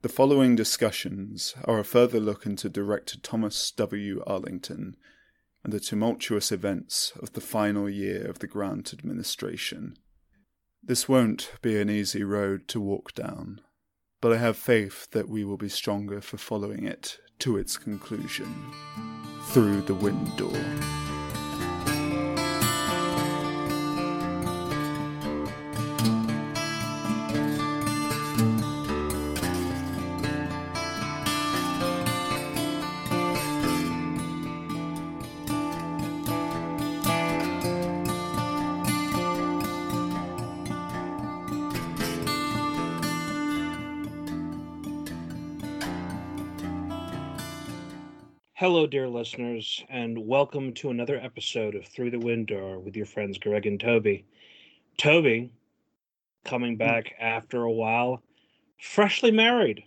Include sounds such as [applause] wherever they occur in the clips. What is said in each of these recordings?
The following discussions are a further look into director Thomas W. Arlington and the tumultuous events of the final year of the Grant administration. This won't be an easy road to walk down, but I have faith that we will be stronger for following it to its conclusion through the wind door. Dear listeners, and welcome to another episode of Through the Window with your friends Greg and Toby. Toby, coming hmm. back after a while, freshly married,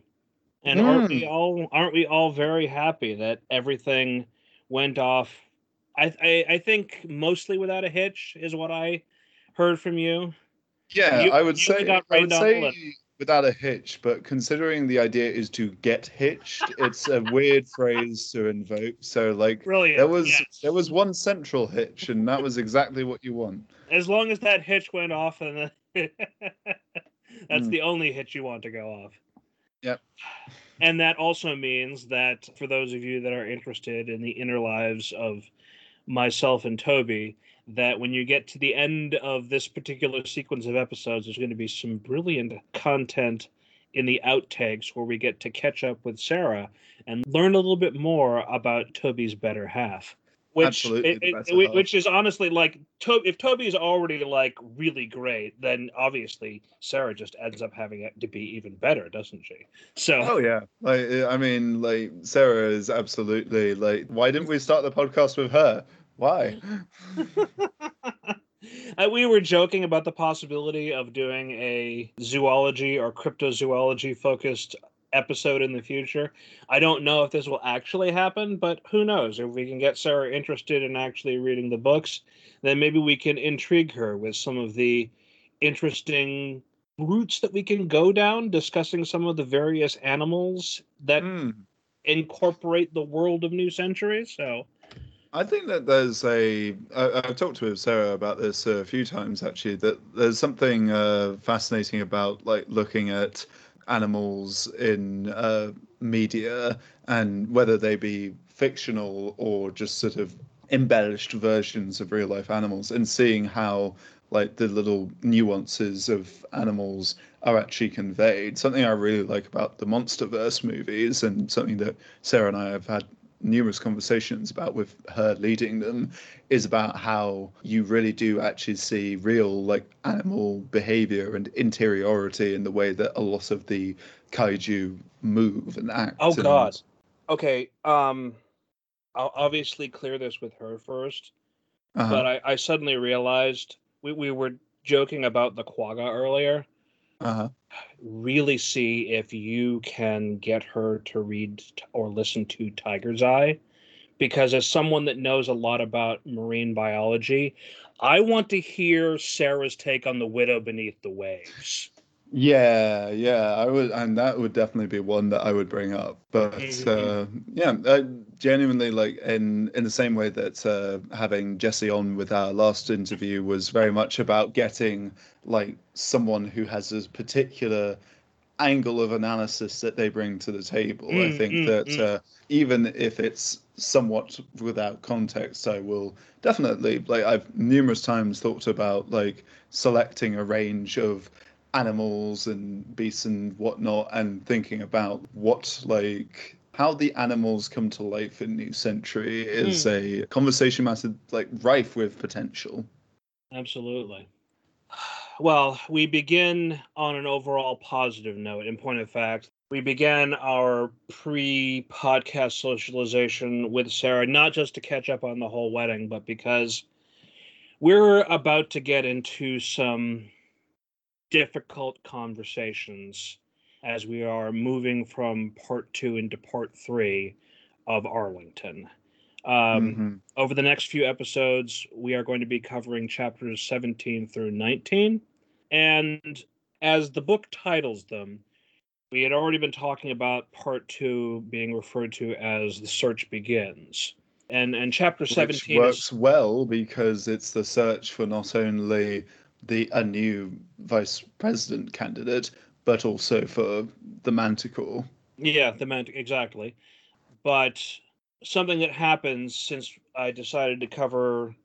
and aren't we hmm. all aren't we all very happy that everything went off? I, I I think mostly without a hitch is what I heard from you. Yeah, You- I would you say got I would on the say lip. Without a hitch, but considering the idea is to get hitched, it's a weird [laughs] phrase to invoke. So like Brilliant. there was yes. there was one central hitch, and that was exactly what you want. as long as that hitch went off, and [laughs] that's Mm. the only hitch you want to go off. Yep. And that also means that for those of you that are interested in the inner lives of myself and Toby, that when you get to the end of this particular sequence of episodes, there's going to be some brilliant content in the outtakes where we get to catch up with Sarah and learn a little bit more about Toby's better half. Which, Absolutely it- it- better whi- half. which is honestly like to- if Toby is already like really great, then obviously Sarah just ends up having it to be even better, doesn't she? So Oh yeah, like I mean, like Sarah is absolutely like. Why didn't we start the podcast with her? Why? [laughs] Uh, we were joking about the possibility of doing a zoology or cryptozoology focused episode in the future. I don't know if this will actually happen, but who knows? If we can get Sarah interested in actually reading the books, then maybe we can intrigue her with some of the interesting routes that we can go down discussing some of the various animals that Hmm. incorporate the world of New Century. So, I think that there's a. I, I've talked with Sarah about this a few times actually. That there's something uh, fascinating about like looking at animals in uh, media and whether they be fictional or just sort of embellished versions of real life animals, and seeing how like the little nuances of animals are actually conveyed. Something I really like about the MonsterVerse movies, and something that Sarah and I have had numerous conversations about with her leading them is about how you really do actually see real like animal behavior and interiority in the way that a lot of the kaiju move and act Oh, and- God. okay, um, I'll obviously clear this with her 1st Uh-huh. but I, I suddenly realized we, we were joking about the quagga earlier. Uh-huh. Really see if you can get her to read or listen to Tiger's Eye. Because as someone that knows a lot about marine biology, I want to hear Sarah's take on the widow beneath the waves. Yeah, yeah, I would, and that would definitely be one that I would bring up. But uh, yeah, I genuinely like in in the same way that uh, having Jesse on with our last interview was very much about getting like someone who has a particular angle of analysis that they bring to the table. I Mm, think mm, that mm. uh, even if it's somewhat without context, I will definitely like I've numerous times thought about like selecting a range of animals and beasts and whatnot and thinking about what like how the animals come to life in new century is hmm. a conversation matter like rife with potential Absolutely. Well, we begin on an overall positive note. In point of fact, we began our pre podcast socialization with Sarah, not just to catch up on the whole wedding, but because we're about to get into some difficult conversations as we are moving from part two into part three of Arlington. Um, Mhm. over the next few episodes, we are going to be covering chapters 17 through 19. And as the book titles them, we had already been talking about part two being referred to as the search begins. And and chapter Which 17 works is, well because it's the search for not only the a new vice president candidate, but also for the Manticore. yeah, the man exactly. But something that happens since I decided to cover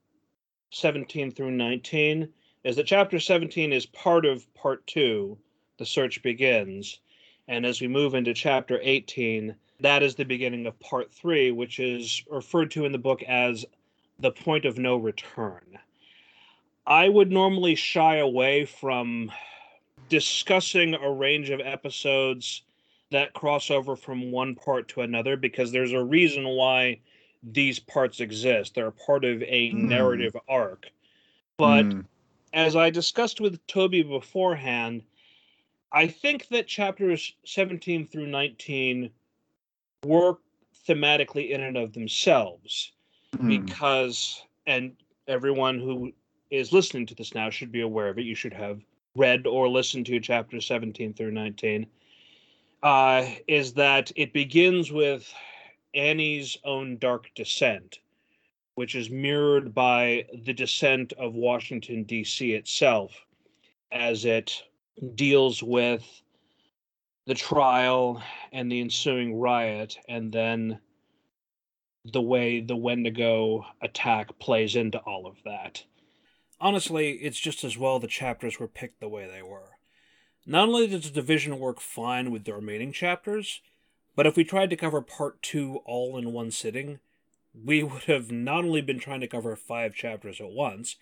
17 through 19 is that chapter 17 is part of part 2, the search begins. And as we move into chapter 18, that is the beginning of part 3, which is referred to in the book as the point of no return. I would normally shy away from discussing a range of episodes that cross over from one part to another because there's a reason why these parts exist. They're part of a Hmm. narrative arc. But Mm, as I discussed with Toby beforehand, I think that chapters 17 through 19 work thematically in and of themselves mm, because, and everyone who is listening to this now should be aware of it. You should have read or listened to chapter 17 through 19. Uh, is that it begins with Annie's own dark descent, which is mirrored by the descent of Washington, D.C. itself, as it deals with the trial and the ensuing riot, and then the way the Wendigo attack plays into all of that. Honestly, it's just as well the chapters were picked the way they were. Not only does the division work fine with the remaining chapters, but if we tried to cover part two all in one sitting, we would have not only been trying to cover five chapters at once,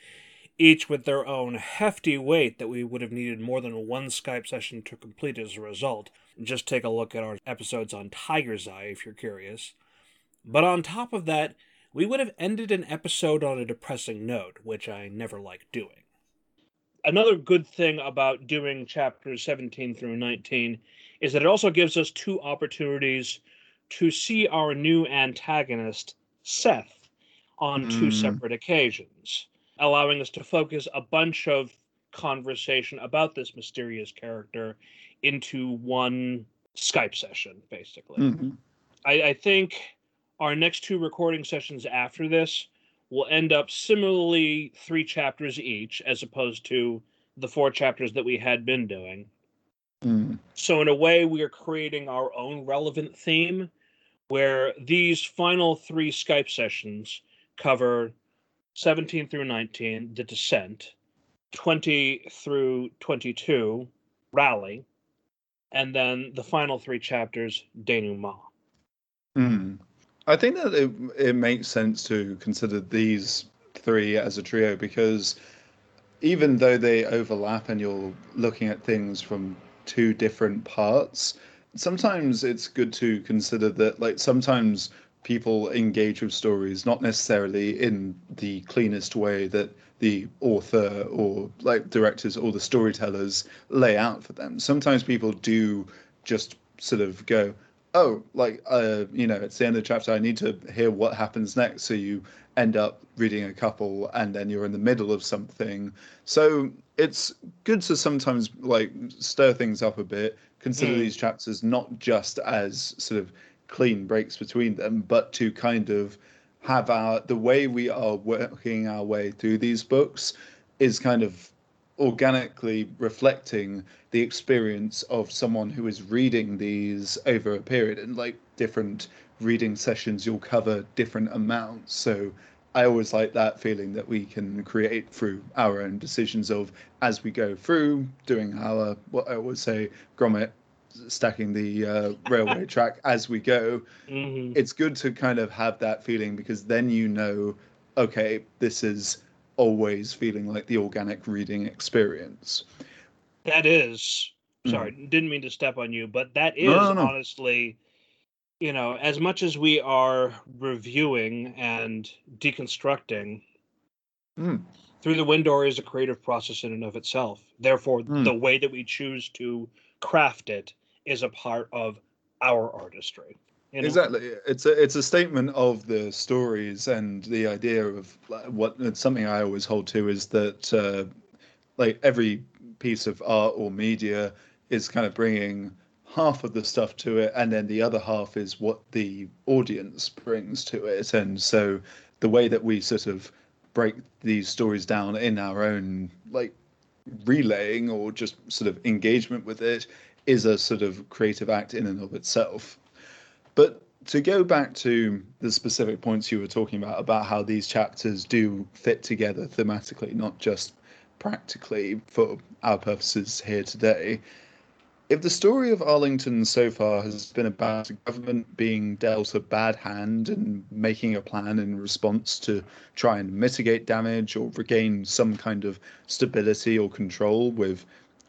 each with their own hefty weight that we would have needed more than one Skype session to complete as a result. Just take a look at our episodes on Tiger's Eye if you're curious. But on top of that, we would have ended an episode on a depressing note, which I never like doing. Another good thing about doing chapters 17 through 19 is that it also gives us two opportunities to see our new antagonist, Seth, on two Mm. separate occasions, allowing us to focus a bunch of conversation about this mysterious character into one Skype session, basically. mhm. I, I think our next two recording sessions after this will end up similarly three chapters each, as opposed to the four chapters that we had been doing. Mm, So, in a way, we are creating our own relevant theme where these final three Skype sessions cover 17 through 19, The Descent, 20 through 22, Rally, and then the final three chapters, Denouement. mm. I think that it, it makes sense to consider these three as a trio because even though they overlap and you're looking at things from two different parts, sometimes it's good to consider that, like, sometimes people engage with stories not necessarily in the cleanest way that the author or like directors or the storytellers lay out for them. Sometimes people do just sort of go, oh, like, uh, you know, it's the end of the chapter. I need to hear what happens next. So you end up reading a couple and then you're in the middle of something. So it's good to sometimes like stir things up a bit, consider Mm. these chapters not just as sort of clean breaks between them, but to kind of have our the way we are working our way through these books is kind of organically reflecting the experience of someone who is reading these over a period and like different reading sessions you'll cover different amounts. So i always like that feeling that we can create through our own decisions of as we go through doing our what i would say grommet stacking the uh, railway [laughs] track as we go. Hmm it's good to kind of have that feeling because then you know okay this is always feeling like the organic reading experience That is, sorry, didn't mean to step on you, but that is Mm. No, no, no. honestly, you know, as much as we are reviewing and deconstructing, Mm. through the window is a creative process in and of itself. Therefore, Mm. the way that we choose to craft it is a part of our artistry. You know? Exactly. It's a it's a statement of the stories and the idea of what it's something I always hold to is that uh, like every piece of art or media is kind of bringing half of the stuff to it, and then the other half is what the audience brings to it. And so the way that we sort of break these stories down in our own like relaying or just sort of engagement with it is a sort of creative act in and of itself. But to go back to the specific points you were talking about about how these chapters do fit together thematically, not just practically for our purposes here today. If the story of Arlington so far has been about the government being dealt a bad hand and making a plan in response to try and mitigate damage or regain some kind of stability or control, with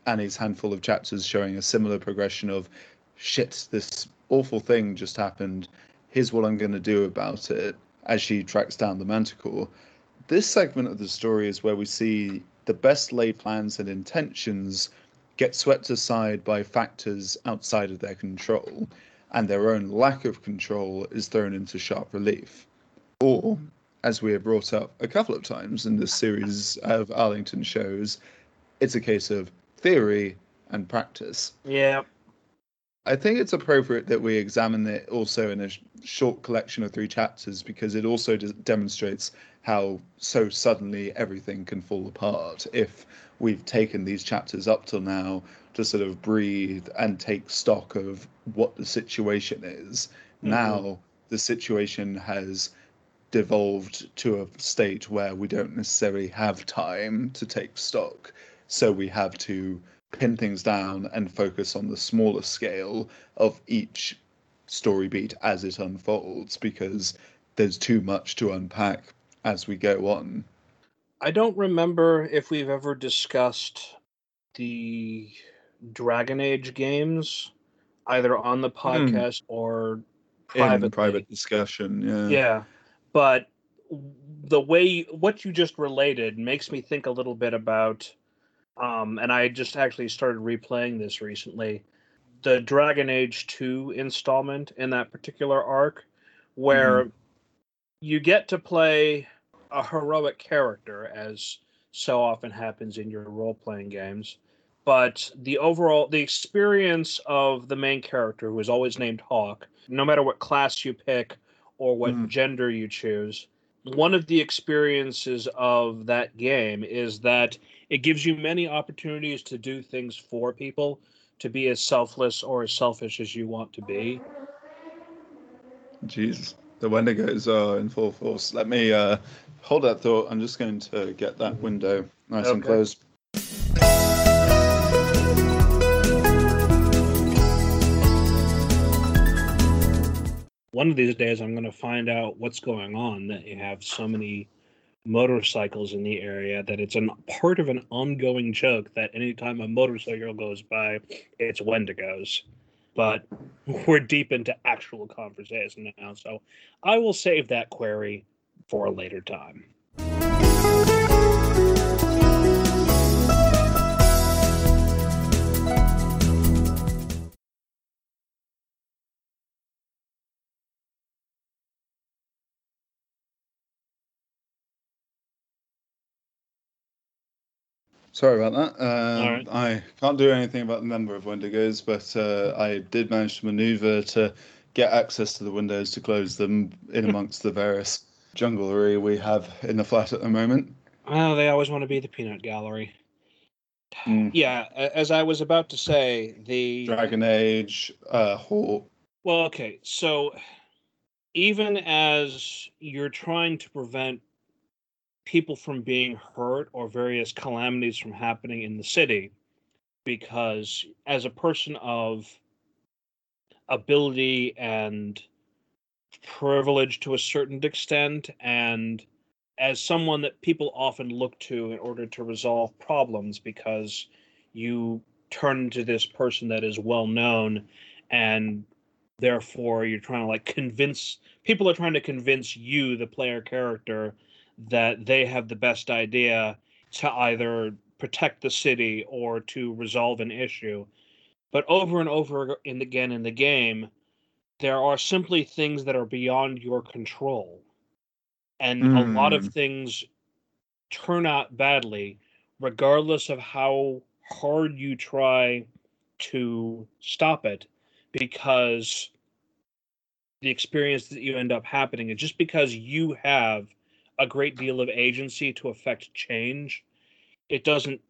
Annie's handful of chapters showing a similar progression of shit, this awful thing just happened. Here's what I'm going to do about it as she tracks down the manticore. This segment of the story is where we see the best laid plans and intentions get swept aside by factors outside of their control, and their own lack of control is thrown into sharp relief. Or, as we have brought up a couple of times in this series of Arlington shows, it's a case of theory and practice. Yeah. I think it's appropriate that we examine it also in a sh- short collection of three chapters because it also d- demonstrates how so suddenly everything can fall apart if we've taken these chapters up till now to sort of breathe and take stock of what the situation is. Mm-hmm. Now the situation has devolved to a state where we don't necessarily have time to take stock. So we have to pin things down and focus on the smaller scale of each story beat as it unfolds because there's too much to unpack as we go on. I don't remember if we've ever discussed the Dragon Age games either on the hmm. podcast mm. or privately. in private discussion. Yeah. Yeah. But the way what you just related makes me think a little bit about um, and I just actually started replaying this recently. The Dragon Age 2 installment in that particular arc, where mm. you get to play a heroic character, as so often happens in your role playing games. But the overall, the experience of the main character, who is always named Hawke, no matter what class you pick or what mm. gender you choose, one of the experiences of that game is that it gives you many opportunities to do things for people, to be as selfless or as selfish as you want to be. Jesus, the Wendigos are in full force. Let me uh, hold that thought. I'm just going to get that window nice okay. and closed. One of these days, I'm going to find out what's going on that you have so many motorcycles in the area that it's a part of an ongoing joke that anytime a motorcycle goes by, it's Wendigos. But [laughs] we're deep into actual conversation now, so I will save that query for a later time. Sorry about that. Um, right. I can't do anything about the number of Wendigos, but uh, I did manage to maneuver to get access to the windows to close them in amongst the various junglery we have in the flat at the moment. Oh, they always want to be the peanut gallery. Mm. Yeah, as I was about to say, the Dragon Age uh, Hawke. Well, okay, so even as you're trying to prevent people from being hurt or various calamities from happening in the city because as a person of ability and privilege to a certain extent and as someone that people often look to in order to resolve problems because you turn to this person that is well known and therefore you're trying to like convince people are trying to convince you the player character that they have the best idea to either protect the city or to resolve an issue. But over and over and again in the game, there are simply things that are beyond your control. And mm. a lot of hmm. things turn out badly, regardless of how hard you try to stop it. because the experience that you end up happening is just because you have a great deal of agency to affect change it doesn't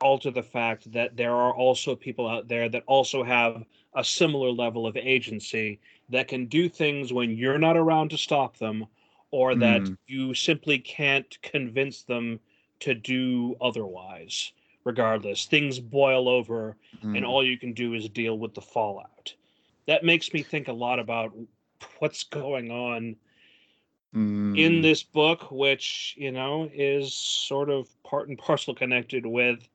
alter the fact that there are also people out there that also have a similar level of agency that can do things when you're not around to stop them or that Mm. you simply can't convince them to do otherwise regardless things boil over and Mm. all you can do is deal with the fallout that makes me think a lot about what's going on in Mm. this book which you know is sort of part and parcel connected with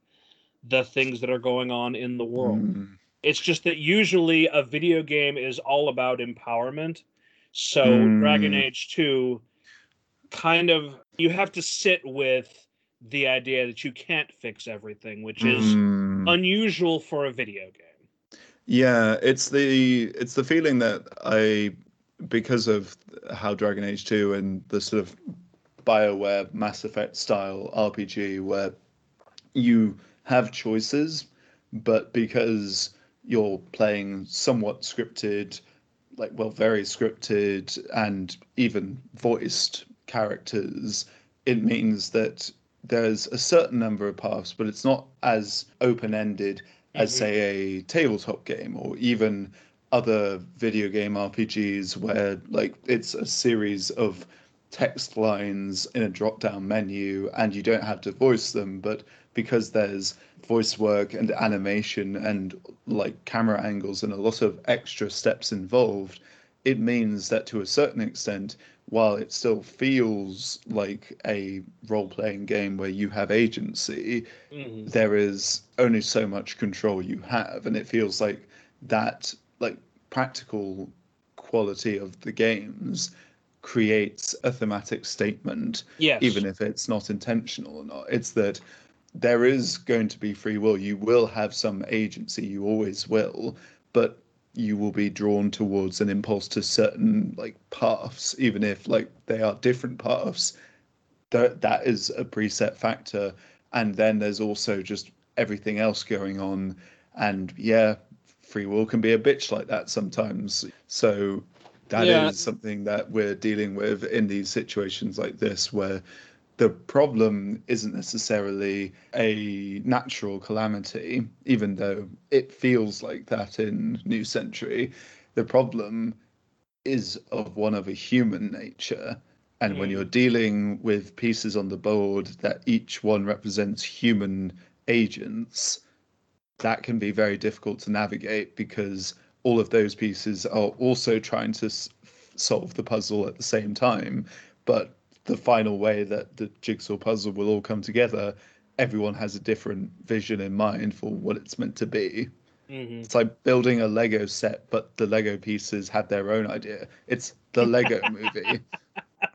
the things that are going on in the world Mm. it's just that usually a video game is all about empowerment. So Dragon Mm. Age 2 kind of you have to sit with the idea that you can't fix everything, which is Mm. unusual for a video game. Yeah, it's the it's the feeling that I because of how Dragon Age 2 and the sort of BioWare Mass Effect style RPG where you have choices, but because you're playing somewhat scripted, like well, very scripted and even voiced characters, it means that there's a certain number of paths, but it's not as open ended as Mhm. say a tabletop game or even other video game RPGs where like it's a series of text lines in a drop down menu and you don't have to voice them but because there's voice work and animation and like camera angles and a lot of extra steps involved it means that to a certain extent while it still feels like a role playing game where you have agency Mhm. there is only so much control you have and it feels like that practical quality of the games creates a thematic statement Yes. even if it's not intentional or not. It's that there is going to be free will. You will have some agency. You always will. But you will be drawn towards an impulse to certain like paths even if like they are different paths. That that is a preset factor. And then there's also just everything else going on. And yeah free will can be a bitch like that sometimes so that is Yeah. something that we're dealing with in these situations like this where the problem isn't necessarily a natural calamity even though it feels like that in new century the problem is of one of a human nature and when Mm. you're dealing with pieces on the board that each one represents human agents, that can be very difficult to navigate because all of those pieces are also trying to s- solve the puzzle at the same time. But the final way that the jigsaw puzzle will all come together, everyone has a different vision in mind for what it's meant to be. Mhm. It's like building a Lego set, but the Lego pieces have their own idea. It's the Lego [laughs] movie,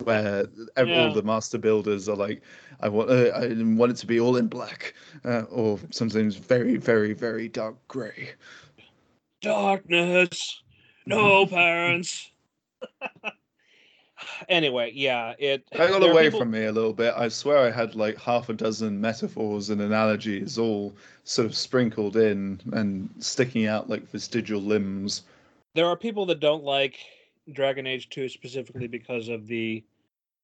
where Yeah. all the master builders are like, "I want, uh, I want it to be all in black, uh, or sometimes very, very, very dark grey. Darkness. No [laughs] parents. [laughs] anyway, yeah, it That got away people- from me a little bit. I swear I had like half a dozen metaphors and analogies all sort of sprinkled in and sticking out like vestigial limbs. there are people that don't like Dragon Age 2 specifically because of the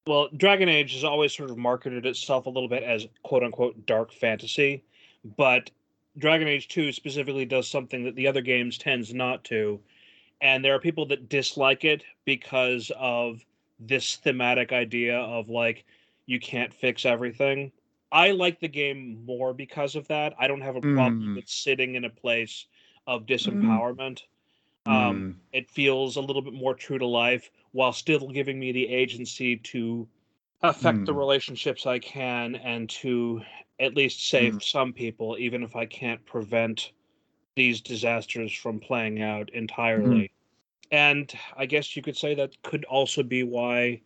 well, Dragon Age has always sort of marketed itself a little bit as quote unquote dark fantasy, but Dragon Age 2 specifically does something that the other games tends not to. And there are people that dislike it because of this thematic idea of like you can't fix everything. I like the game more because of that. I don't have a problem Mm. with sitting in a place of disempowerment. Um, Mm, it feels a little bit more true to life while still giving me the agency to affect the Hmm. relationships I can and to at least save Mm. some people, even if I can't prevent these disasters from playing out entirely. And I guess you could say that could also be why,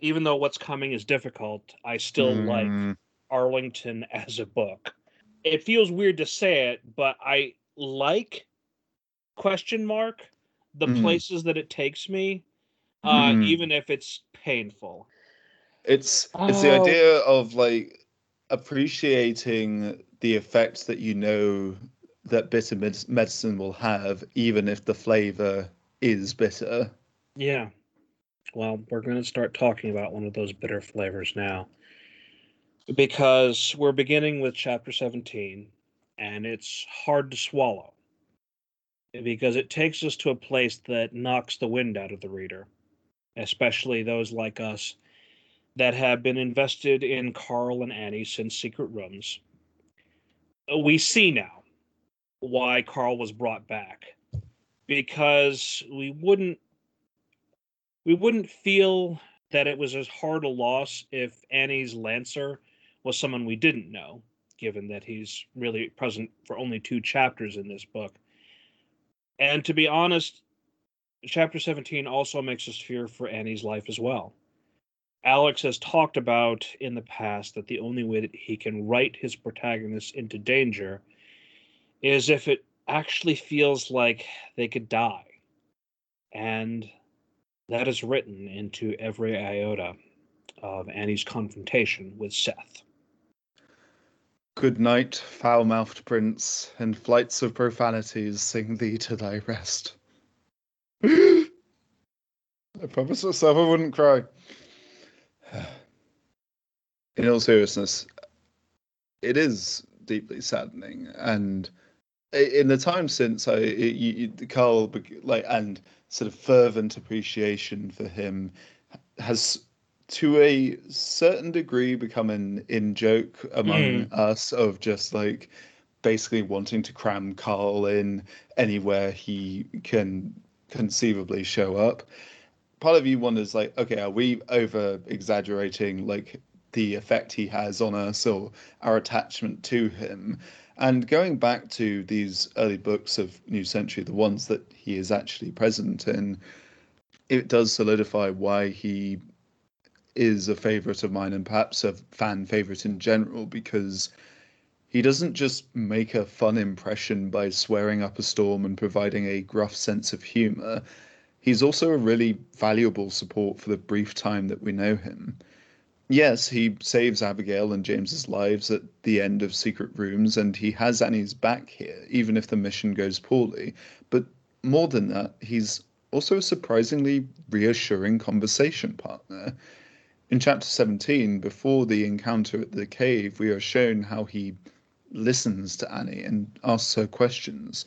even though what's coming is difficult, I still like mm, Arlington as a book. It feels weird to say it, but I like question mark the Mm. places that it takes me, uh, Mm. even if it's painful. It's it's the Oh. idea of like appreciating the effects that you know that bitter med- medicine will have, even if the flavor is bitter. Yeah. Well, we're going to start talking about one of those bitter flavors now. Because we're beginning with chapter 17, and it's hard to swallow. Because it takes us to a place that knocks the wind out of the reader, especially those like us that have been invested in Carl and Annie since Secret Rooms. We see now why Carl was brought back because we wouldn't we wouldn't feel that it was as hard a loss if Annie's Lancer was someone we didn't know, given that he's really present for only two chapters in this book. And to be honest, chapter 17 also makes us fear for Annie's life as well. Alex has talked about in the past that the only way that he can write his protagonists into danger is if it actually feels like they could die. And that is written into every iota of Annie's confrontation with Seth. Good night, foul mouthed prince, and flights of profanities sing thee to thy rest. [gasps] I promised myself I wouldn't cry. [sighs] In all seriousness, it is deeply saddening, and in the time since I, you, you, Carl, like, and sort of fervent appreciation for him has to a certain degree become an in joke among mm. us of just like basically wanting to cram Carl in anywhere he can conceivably show up. Part of you wonders like, okay, are we over exaggerating like the effect he has on us or our attachment to him? And going back to these early books of New Century, the ones that he is actually present in, it does solidify why he is a favorite of mine and perhaps a fan favorite in general because he doesn't just make a fun impression by swearing up a storm and providing a gruff sense of humor. He's also a really valuable support for the brief time that we know him yes, he saves Abigail and James's lives at the end of Secret Rooms, and he has Annie's back here, even if the mission goes poorly. But more than that, he's also a surprisingly reassuring conversation partner. In chapter 17, before the encounter at the cave, we are shown how he listens to Annie and asks her questions,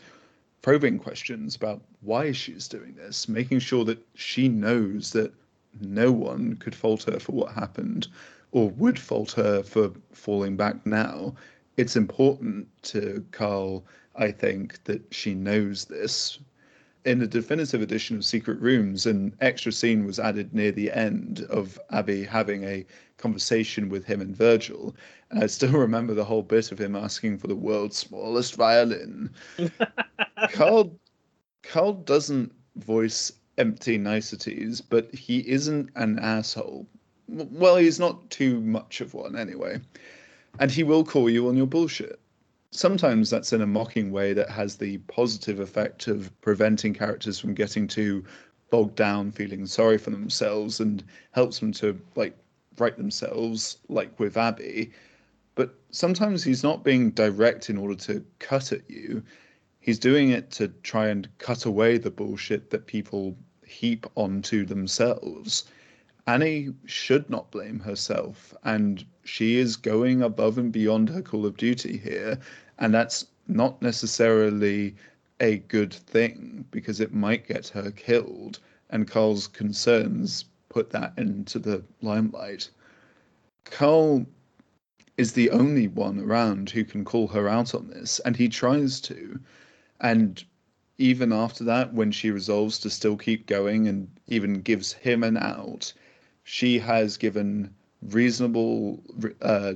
probing questions about why she's doing this, making sure that she knows that no one could fault her for what happened or would fault her for falling back now. It's important to Carl, I think, that she knows this. In the definitive edition of Secret Rooms, an extra scene was added near the end of Abby having a conversation with him and Virgil. And I still [laughs] remember the whole bit of him asking for the world's smallest violin. [laughs] Carl Carl doesn't voice empty niceties, but he isn't an asshole. Well, he's not too much of one anyway. And he will call you on your bullshit. Sometimes that's in a mocking way that has the positive effect of preventing characters from getting too bogged down, feeling sorry for themselves, and helps them to like right themselves, like with Abby. But sometimes he's not being direct in order to cut at you. He's doing it to try and cut away the bullshit that people heap onto themselves. Annie should not blame herself, and she is going above and beyond her call of duty here, and that's not necessarily a good thing because it might get her killed, and Carl's concerns put that into the limelight. Carl is the only one around who can call her out on this, and he tries to. And even after that, when she resolves to still keep going and even gives him an out, she has given reasonable, uh,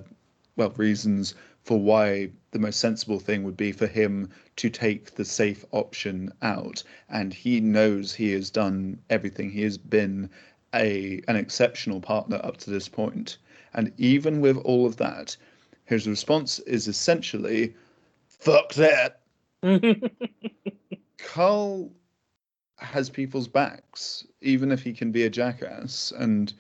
well, reasons for why the most sensible thing would be for him to take the safe option out. And he knows he has done everything. He has been a an exceptional partner up to this point. And even with all of that, his response is essentially, "Fuck that." [laughs] Carl has people's backs, even if he can be a jackass. And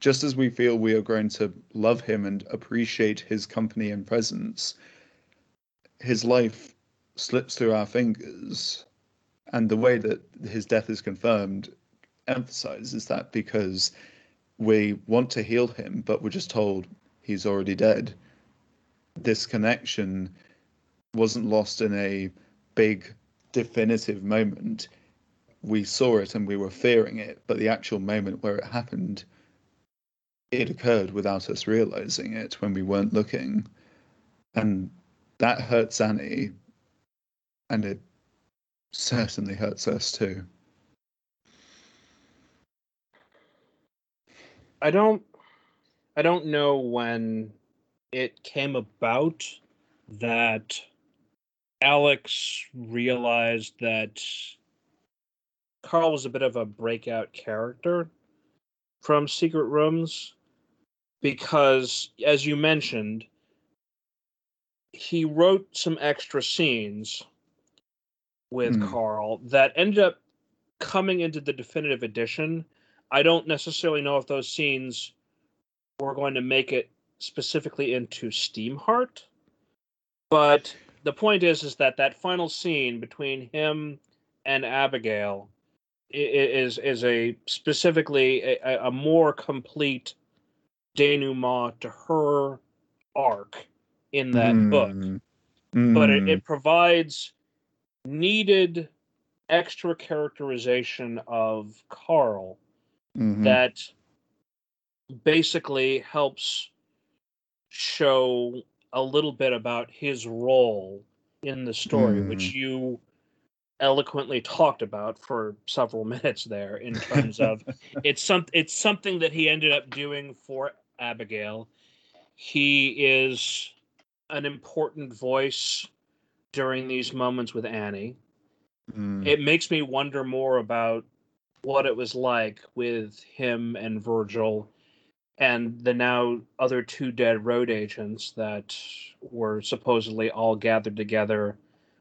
just as we feel we are going to love him and appreciate his company and presence, his life slips through our fingers, and the way that his death is confirmed emphasizes that because we want to heal him, but we're just told he's already dead. This connection wasn't lost in a big definitive moment. We saw it and we were fearing it, but the actual moment where it happened, it occurred without us realizing it when we weren't looking. And that hurts Annie, and it certainly hurts us too. I don't I don't know when it came about that Alex realized that Carl was a bit of a breakout character from Secret Rooms because, as you mentioned, he wrote some extra scenes with Hmm. Carl that ended up coming into the definitive edition. I don't necessarily know if those scenes were going to make it specifically into Steamheart, but the point is is that that final scene between him and Abigail is is a specifically a, a more complete denouement to her arc in that book Mm. but it, Mm. it provides needed extra characterization of Carl Mhm. that basically helps show a little bit about his role in the story, which you eloquently talked about for several [laughs] minutes there in terms of [laughs] it's some it's something that he ended up doing for Abigail. He is an important voice during these moments with Annie. Mm. It makes me wonder more about what it was like with him and Virgil and the now other two dead road agents that were supposedly all gathered together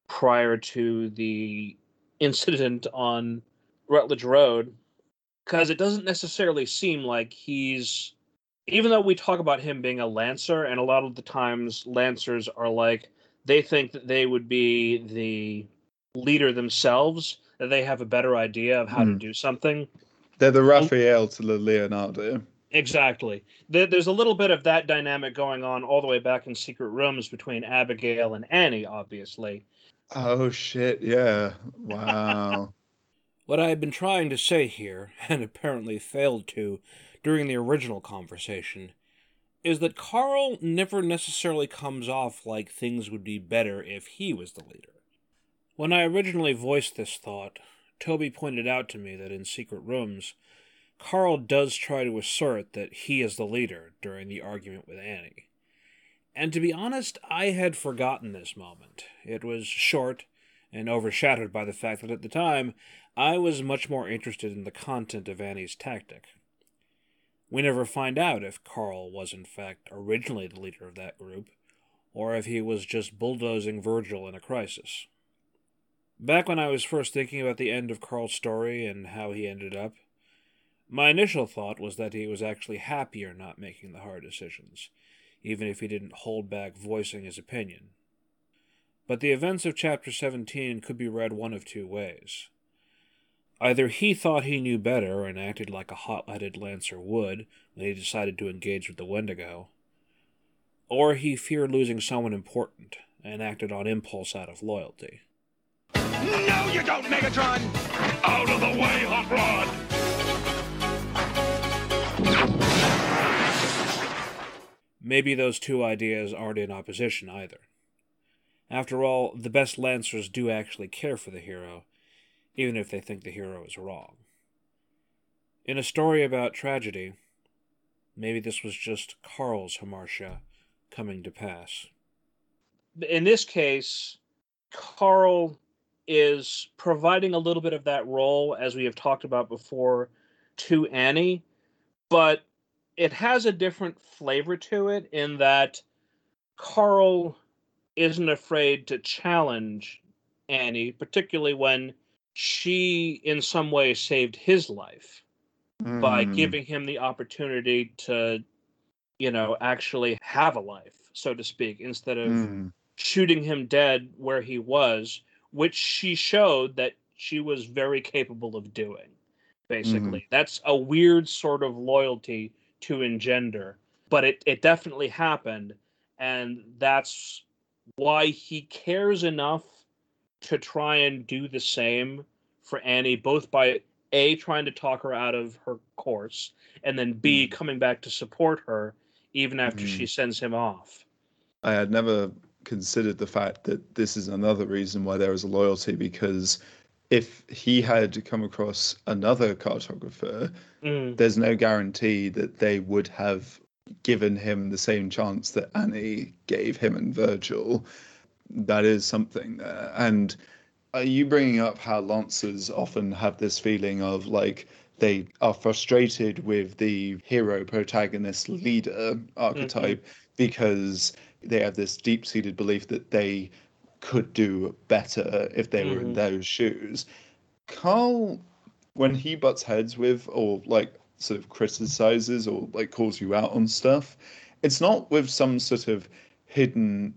prior to the incident on Rutledge Road because it doesn't necessarily seem like he's even though we talk about him being a lancer and a lot of the times lancers are like they think that they would be the leader themselves that they have a better idea of how to Hmm. do something They're the Raphael to the Leonardo. Exactly. There's a little bit of that dynamic going on all the way back in Secret Rooms between Abigail and Annie, obviously. Oh shit! Yeah. Wow. [laughs] What I had been trying to say here, and apparently failed to during the original conversation, is that Carl never necessarily comes off like things would be better if he was the leader. When I originally voiced this thought, Toby pointed out to me that in Secret Rooms, Carl does try to assert that he is the leader during the argument with Annie. And to be honest, I had forgotten this moment. It was short and overshadowed by the fact that at the time I was much more interested in the content of Annie's tactic. We never find out if Carl was in fact originally the leader of that group, or if he was just bulldozing Virgil in a crisis. Back when I was first thinking about the end of Carl's story and how he ended up, my initial thought was that he was actually happier not making the hard decisions, even if he didn't hold back voicing his opinion. But the events of Chapter 17 could be read one of two ways. Either he thought he knew better and acted like a hot headed Lancer would when he decided to engage with the Wendigo, or he feared losing someone important and acted on impulse out of loyalty. No, you don't, Megatron! Out of the way, Hot Rod! Maybe those two ideas aren't in opposition either. After all, the best Lancers do actually care for the hero, even if they think the hero is wrong. In a story about tragedy, maybe this was just Carl's Hamartia coming to pass. In this case, Carl is providing a little bit of that role, as we have talked about before, to Annie, but it has a different flavor to it in that Carl isn't afraid to challenge Annie, particularly when she, in some way, saved his life by Mm. giving him the opportunity to, you know, actually have a life, so to speak, instead of Mm. shooting him dead where he was, which she showed that she was very capable of doing. Basically, that's a weird sort of loyalty to engender, but it it definitely happened, and that's why he cares enough to try and do the same for Annie, both by a trying to talk her out of her course, and then b coming back to support her even after she sends him off. I had never considered the fact that this is another reason why there is a loyalty because if he had come across another cartographer, Mm, there's no guarantee that they would have given him the same chance that Annie gave him and Virgil. That is something there. And are you bringing up how lancers often have this feeling of like they are frustrated with the hero protagonist leader archetype because they have this deep seated belief that they could do better if they were in Mhm. those shoes. Carl, when he butts heads with or like sort of criticizes or like calls you out on stuff, it's not with some sort of hidden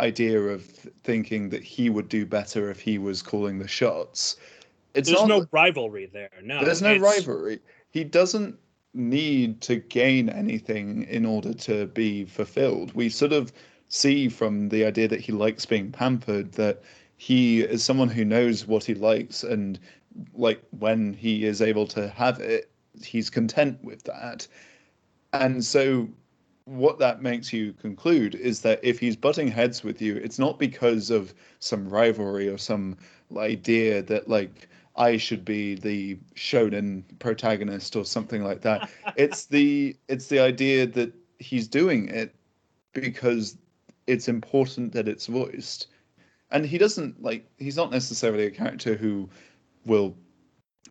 idea of thinking that he would do better if he was calling the shots. It's There's not no rivalry there. No, there's no rivalry. He doesn't need to gain anything in order to be fulfilled. We sort of see from the idea that he likes being pampered that he is someone who knows what he likes and like when he is able to have it, he's content with that. And so what that makes you conclude is that if he's butting heads with you, it's not because of some rivalry or some idea that like I should be the shonen protagonist or something like that. [laughs] it's the it's the idea that he's doing it because it's important that it's voiced. And he doesn't like he's not necessarily a character who will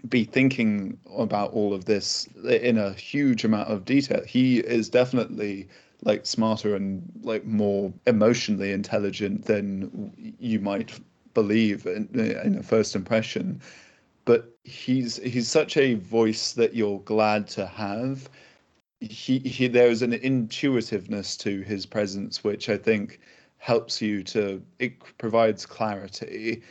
be thinking about all of this in a huge amount of detail. He is definitely like smarter and like more emotionally intelligent than you might believe in, in a first impression. But he's he's such a voice that you're glad to have. He, he there's an intuitiveness to his presence which I think helps you to it provides clarity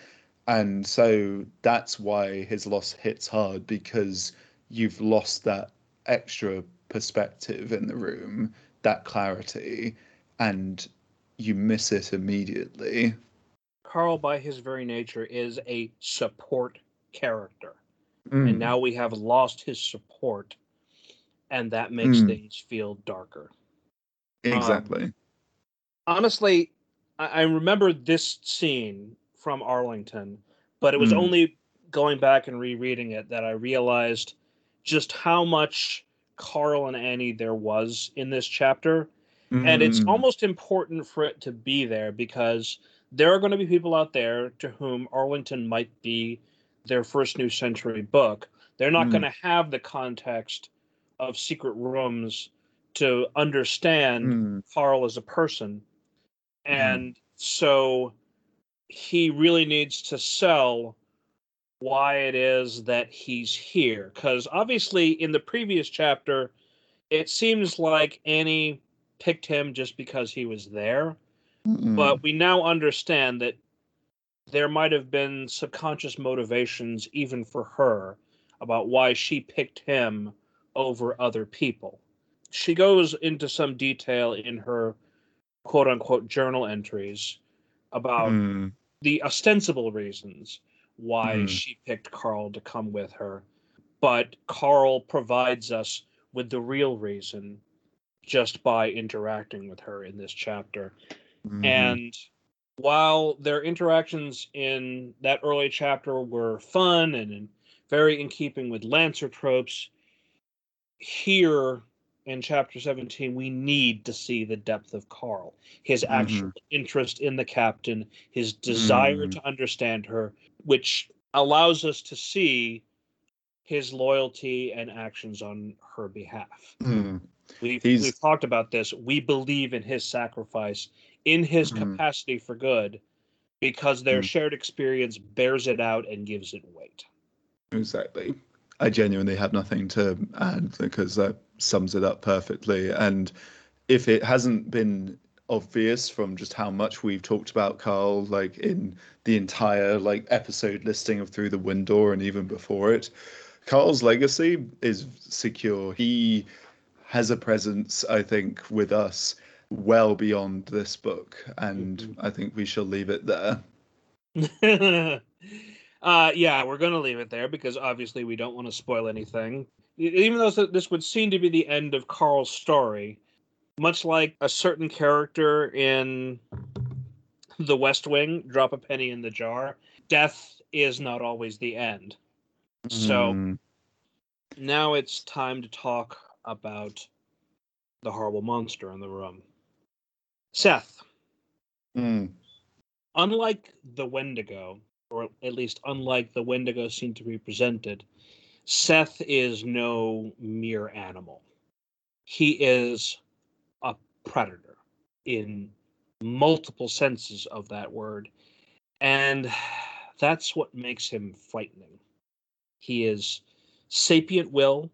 and so that's why his loss hits hard because you've lost that extra perspective in the room that clarity and you miss it immediately Carl, by his very nature, is a support character, Mm. and now we have lost his support, and that makes Mm. things feel darker. exactly honestly, I, I remember this scene from Arlington, but it was Mm. only going back and rereading it that I realized just how much Carl and Annie there was in this chapter. And it's Mm. almost important for it to be there because there are going to be people out there to whom Arlington might be their first new century book. They're not Mm. going to have the context of Secret Rooms to understand Mm. Carl as a person. And so he really needs to sell why it is that he's here. Because obviously, in the previous chapter, it seems like Annie picked him just because he was there. Mm. But we now understand that there might have been subconscious motivations, even for her, about why she picked him over other people. She goes into some detail in her quote unquote journal entries about Mm. The ostensible reasons why Mm. she picked Carl to come with her. But Carl provides us with the real reason just by interacting with her in this chapter. Mhm. And while their interactions in that early chapter were fun and in, very in keeping with Lancer tropes, here in chapter 17, we need to see the depth of Carl, his actual interest in the captain, his desire Mhm. to understand her, which allows us to see his loyalty and actions on her behalf. Mm. We've, we've talked about this. We believe in his sacrifice, in his Mhm. capacity for good, because their Mm. shared experience bears it out and gives it weight. Exactly. I genuinely have nothing to add because that sums it up perfectly. And if it hasn't been obvious from just how much we've talked about Carl, like in the entire like episode listing of Through the Window and even before it. Carl's legacy is secure. He has a presence, I think, with us well beyond this book, and Mm-hmm. I think we shall leave it there. [laughs] uh, yeah, we're going to leave it there because obviously we don't want to spoil anything. Even though this would seem to be the end of Carl's story, much like a certain character in The West Wing, drop a penny in the jar, death is not always the end. So Mm, now it's time to talk about the horrible monster in the room. Seth, mm, unlike the Wendigo, or at least unlike the Wendigo seem to be presented, Seth is no mere animal. He is a predator in multiple senses of that word. And that's what makes him frightening. He is sapient will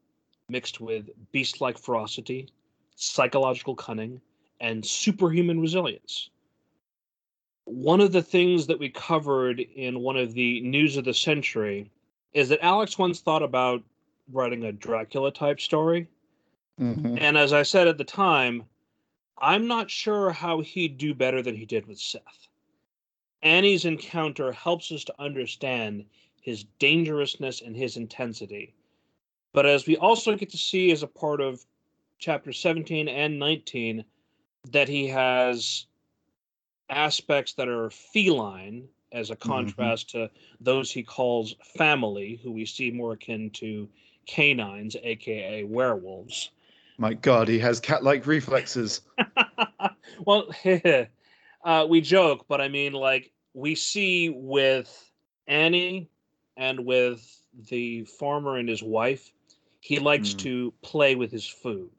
mixed with beast like ferocity, psychological cunning, and superhuman resilience one of the things that we covered in one of the news of the century is that Alex once thought about writing a Dracula type story. mhm. And as I said at the time, I'm not sure how he'd do better than he did with Seth. Annie's encounter helps us to understand his dangerousness and his intensity. But as we also get to see as a part of chapter 17 and 19, that he has aspects that are feline as a contrast to those he calls family, who we see more akin to canines, aka werewolves. My God, he has cat-like reflexes. [laughs] well, [laughs] uh, we joke, but I mean, like, we see with Annie and with the farmer and his wife, he likes Mm. to play with his food.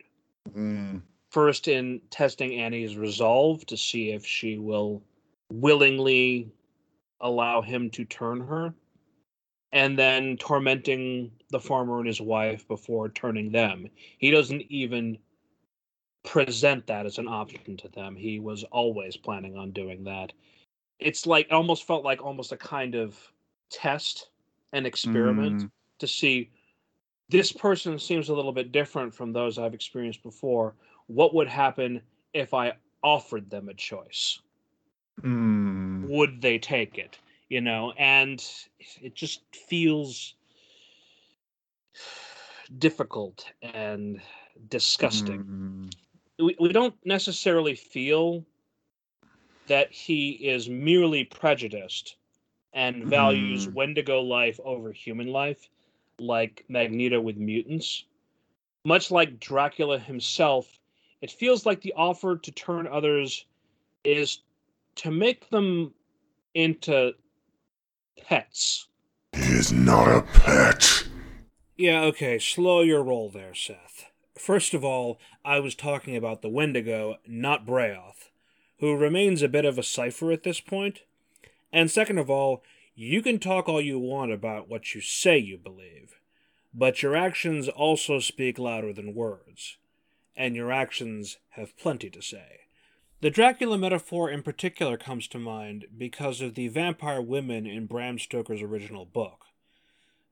Mm, First, in testing Annie's resolve to see if she will willingly allow him to turn her, and then tormenting the farmer and his wife before turning them. He doesn't even present that as an option to them. He was always planning on doing that. It's like it almost felt like almost a kind of test and experiment mm, to see this person seems a little bit different from those I've experienced before. What would happen if I offered them a choice? Mm. Would they take it? You know, and it just feels difficult and disgusting. Mm, we, we don't necessarily feel that he is merely prejudiced and values Mhm. Wendigo life over human life, like Magneto with mutants. Much like Dracula himself, it feels like the offer to turn others is to make them into pets. He is not a pet. Yeah, okay, slow your roll there, Seth. First of all, I was talking about the Wendigo, not Brayoth, who remains a bit of a cipher at this point. And second of all, you can talk all you want about what you say you believe, but your actions also speak louder than words, and your actions have plenty to say. The Dracula metaphor in particular comes to mind because of the vampire women in Bram Stoker's original book.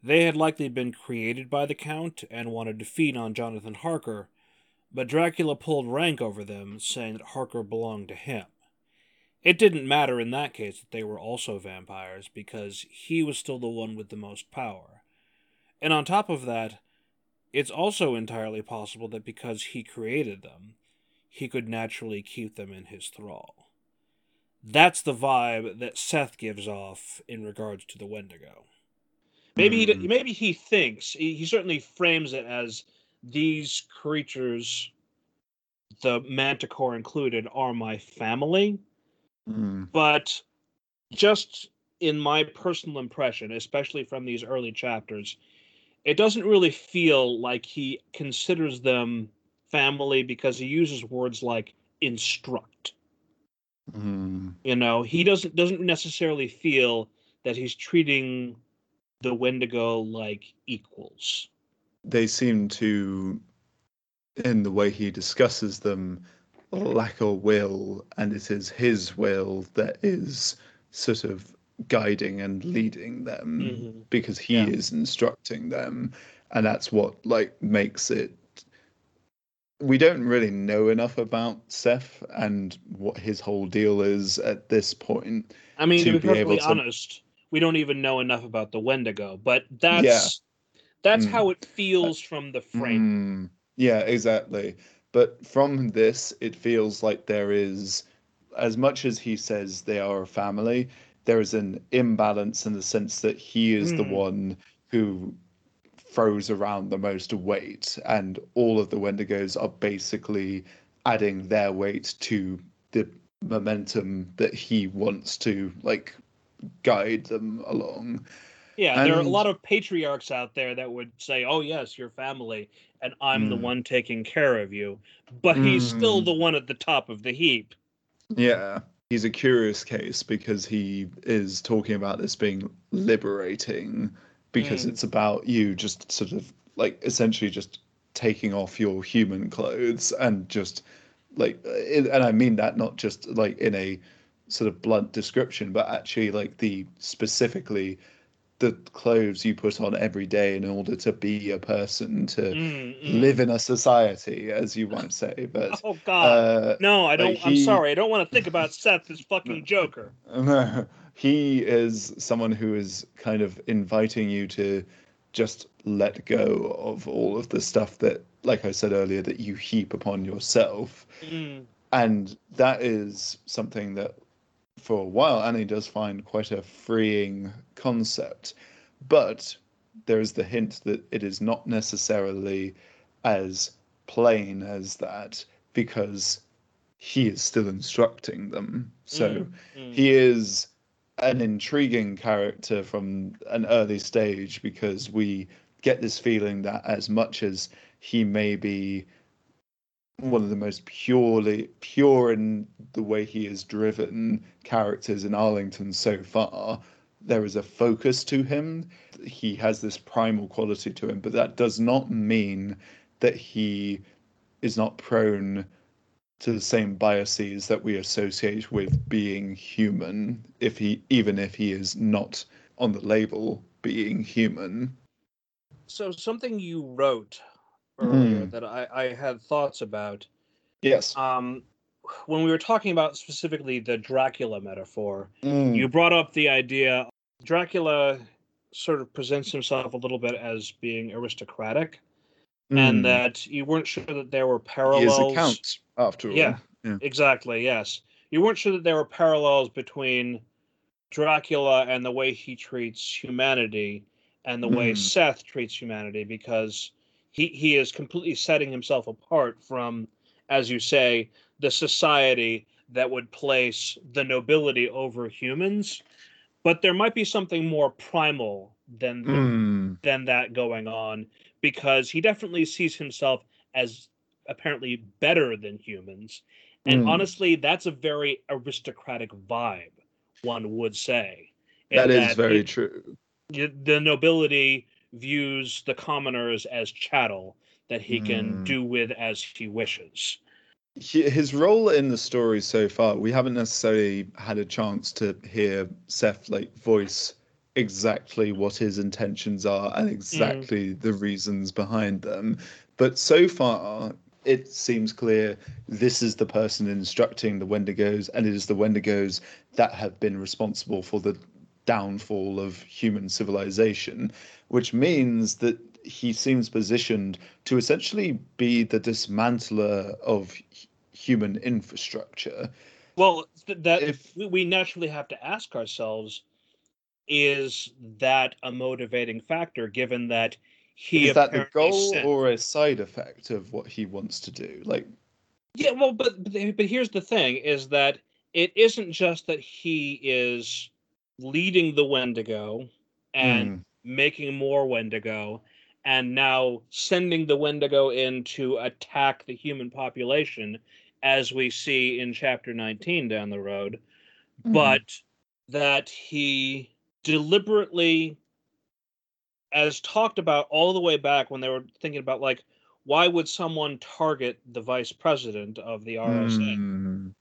They had likely been created by the Count and wanted to feed on Jonathan Harker, but Dracula pulled rank over them, saying that Harker belonged to him. It didn't matter in that case that they were also vampires, because he was still the one with the most power. And on top of that, it's also entirely possible that because he created them, he could naturally keep them in his thrall. That's the vibe that Seth gives off in regards to the Wendigo. Maybe he, Mm. maybe he thinks he, he certainly frames it as these creatures, the Manticore included, are my family. mm, But just in my personal impression, especially from these early chapters, it doesn't really feel like he considers them family because he uses words like instruct. mm. You know, he doesn't doesn't necessarily feel that he's treating the Wendigo like equals. They seem to, in the way he discusses them, lack a will, and it is his will that is sort of guiding and leading them Mhm. because he Yeah. is instructing them, and that's what like makes it. We don't really know enough about Seth and what his whole deal is at this point. I mean, to, to be be perfectly to- honest, we don't even know enough about the Wendigo, but that's that's Mm. how it feels from the frame. Mm, yeah, exactly. But from this, it feels like there is, as much as he says they are a family, there is an imbalance in the sense that he is the Mm. one who throws around the most weight, and all of the Wendigos are basically adding their weight to the momentum that he wants to like guide them along. Yeah, there are a lot of patriarchs out there that would say, "Oh yes, your family, and I'm the Mm. one taking care of you," but he's still Mm. the one at the top of the heap. Yeah, he's a curious case because he is talking about this being liberating because Mm. it's about you just sort of like essentially just taking off your human clothes and just like and I mean that not just like in a sort of blunt description but actually like the specifically the clothes you put on every day in order to be a person to Mm, mm. live in a society as you might say but [laughs] Oh God, uh no! I don't. like, I'm sorry. I don't want to think about [laughs] Seth as fucking Joker. No, he is someone who is kind of inviting you to just let go of all of the stuff that, like I said earlier, that you heap upon yourself. Mm, And that is something that, for a while, Annie does find quite a freeing concept. But there is the hint that it is not necessarily as plain as that because he is still instructing them. So mm, mm. he is an intriguing character from an early stage because we get this feeling that as much as he may be one of the most purely pure in the way he is driven characters in Arlington so far there is a focus to him. He has this primal quality to him but that does not mean that he is not prone to the same biases that we associate with being human if he even if he is not on the label being human. So something you wrote earlier Mm. that I, I had thoughts about. yes Um, when we were talking about specifically the Dracula metaphor, Mm, you brought up the idea Dracula sort of presents himself a little bit as being aristocratic, mm. and that you weren't sure that there were he parallels. is a count after all Yeah. yeah Exactly, yes. You weren't sure that there were parallels between Dracula and the way he treats humanity and the way Mhm. Seth treats humanity because he, he is completely setting himself apart from, as you say, the society that would place the nobility over humans. But there might be something more primal than the, Mm, than that going on because he definitely sees himself as apparently better than humans. And Mm. honestly, that's a very aristocratic vibe, one would say. that is very it- true the nobility views the commoners as chattel that he can Mm. do with as he wishes. his role in the story so far we haven't necessarily had a chance to hear seth like voice exactly what his intentions are and exactly the reasons behind them but so far it seems clear this is the person instructing the wendigos and it is the wendigos that have been responsible for the downfall of human civilization which means that he seems positioned to essentially be the dismantler of human infrastructure. Well, that If- we, naturally have to ask ourselves is that a motivating factor given that he Is that the goal sent- or a side effect of what he wants to do? Like, Yeah, well, but but but here's the thing: is that it isn't just that he is leading the Wendigo and mm, making more Wendigo, and now sending the Wendigo in to attack the human population, as we see in chapter 19 down the road, mm, but that he deliberately, as talked about all the way back when they were thinking about like why would someone target the vice president of the RSA? Mm.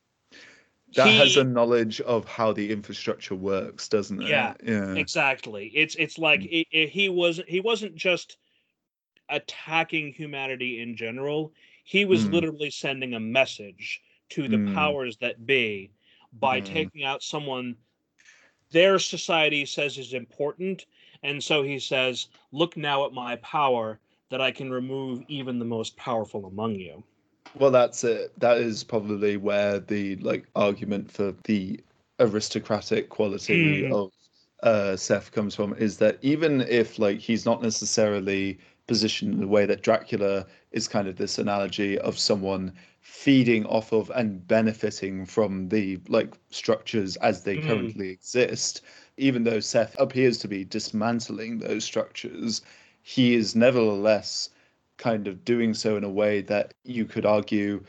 That has a knowledge of how the infrastructure works, doesn't it? Yeah, Yeah. Exactly. It's it's like Mm. it, it- he was he wasn't just attacking humanity in general. He was Mm. literally sending a message to the Mm. powers that be by Mm. taking out someone their society says is important, and so he says, "Look now at my power that I can remove even the most powerful among you." Well, that's it. That is probably where the like argument for the aristocratic quality Mm. of uh, Seth comes from is that even if like he's not necessarily positioned in the way that Dracula is kind of this analogy of someone feeding off of and benefiting from the like structures as they Mm. currently exist, even though Seth appears to be dismantling those structures, he is nevertheless kind of doing so in a way that you could argue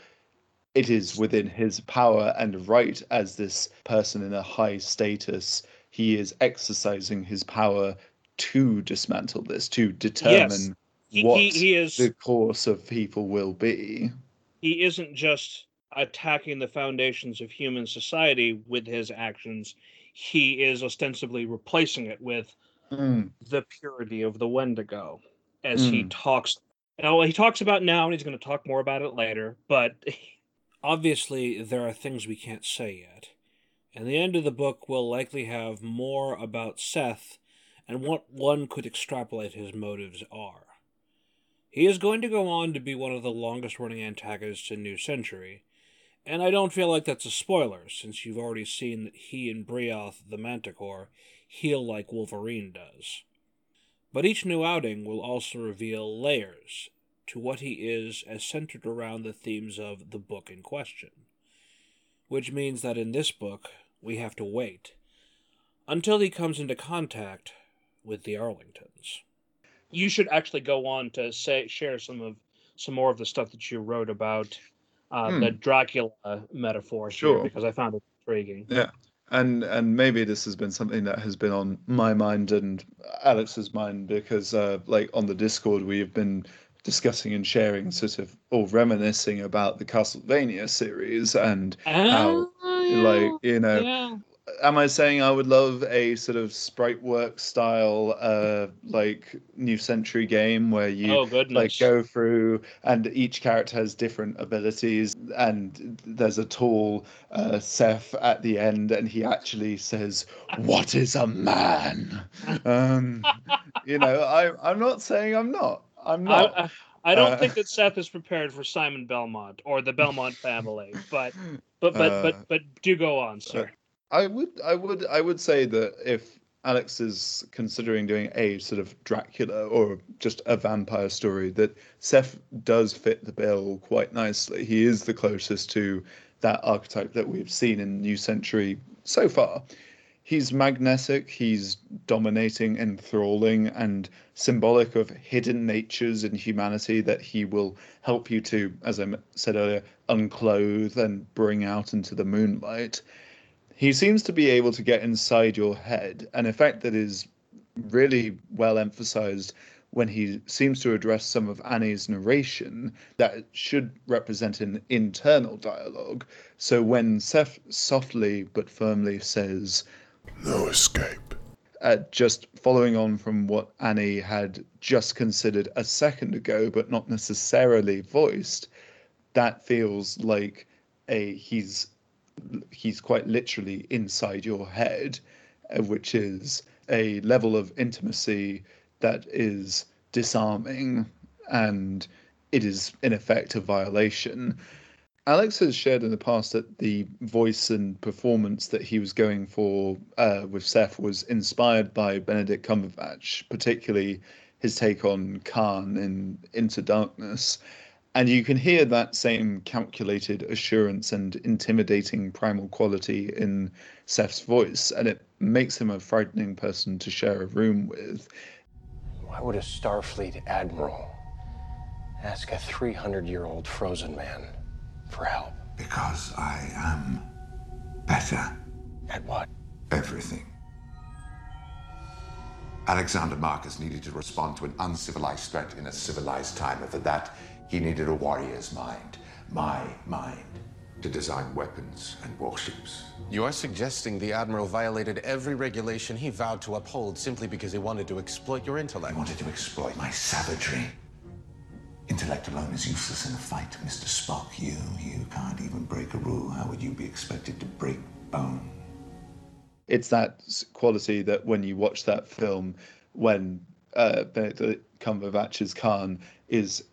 it is within his power and right as this person in a high status he is exercising his power to dismantle this to determine He, what he, he is the course of people will be. He isn't just attacking the foundations of human society with his actions. He is ostensibly replacing it with Mm, the purity of the wendigo as he Mm. talks Uh, now he talks about now and he's going to talk more about it later but [laughs] Obviously, there are things we can't say yet, and the end of the book will likely have more about Seth and what one could extrapolate his motives are. He is going to go on to be one of the longest running antagonists in New Century, and I don't feel like that's a spoiler, since you've already seen that he and Brioth the Manticore heal like Wolverine does. But each new outing will also reveal layers to what he is as centered around the themes of the book in question. Which means that in this book, we have to wait until he comes into contact with the Arlingtons. you should actually go on to say share some of some more of the stuff that you wrote about uh, Hmm. the dracula metaphor Sure. here because i found it intriguing yeah and and maybe this has been something that has been on my mind and alex's mind because uh like on the discord we've been discussing and sharing sort of or reminiscing about the castlevania series and how like you know yeah. Am I saying I would love a sort of sprite work style uh like new century game where you oh like go through and each character has different abilities and there's a tall uh, Seth at the end and he actually says what is a man? Um you know I I'm not saying I'm not. I'm I, not. I, I don't Uh, think that Seth is prepared for Simon Belmont or the Belmont family, but but but Uh, but but do go on, sir. I would, I would, I would say that if Alex is considering doing a sort of Dracula or just a vampire story, that Seth does fit the bill quite nicely. He is the closest to that archetype that we've seen in New Century so far. He's magnetic, he's dominating, enthralling, and symbolic of hidden natures in humanity that he will help you to, as I said earlier, unclothe and bring out into the moonlight he seems to be able to get inside your head, an effect that is really well emphasized when he seems to address some of Annie's narration that should represent an internal dialogue. So when Seth softly but firmly says, No escape. uh, just following on from what Annie had just considered a second ago, but not necessarily voiced, that feels like a he's he's quite literally inside your head, uh, which is a level of intimacy that is disarming and it is in effect a violation. Alex has shared in the past that the voice and performance that he was going for uh, with Seth was inspired by Benedict Cumberbatch, particularly his take on Khan in Into Darkness. And you can hear that same calculated assurance and intimidating primal quality in Seth's voice, and it makes him a frightening person to share a room with. Why would a Starfleet admiral ask a 300 year old frozen man for help? Because I am better. At what? Everything. Alexander Marcus needed to respond to an uncivilized threat in a civilized time, and for that, He needed a warrior's mind, my mind, to design weapons and warships. You are suggesting the Admiral violated every regulation he vowed to uphold simply because he wanted to exploit your intellect. He wanted to exploit my savagery. Intellect alone is useless in a fight, Mr. Spock. You, you can't even break a rule. How would you be expected to break bone? It's that quality that when you watch that film, when uh, Benedict Cumberbatch's Khan is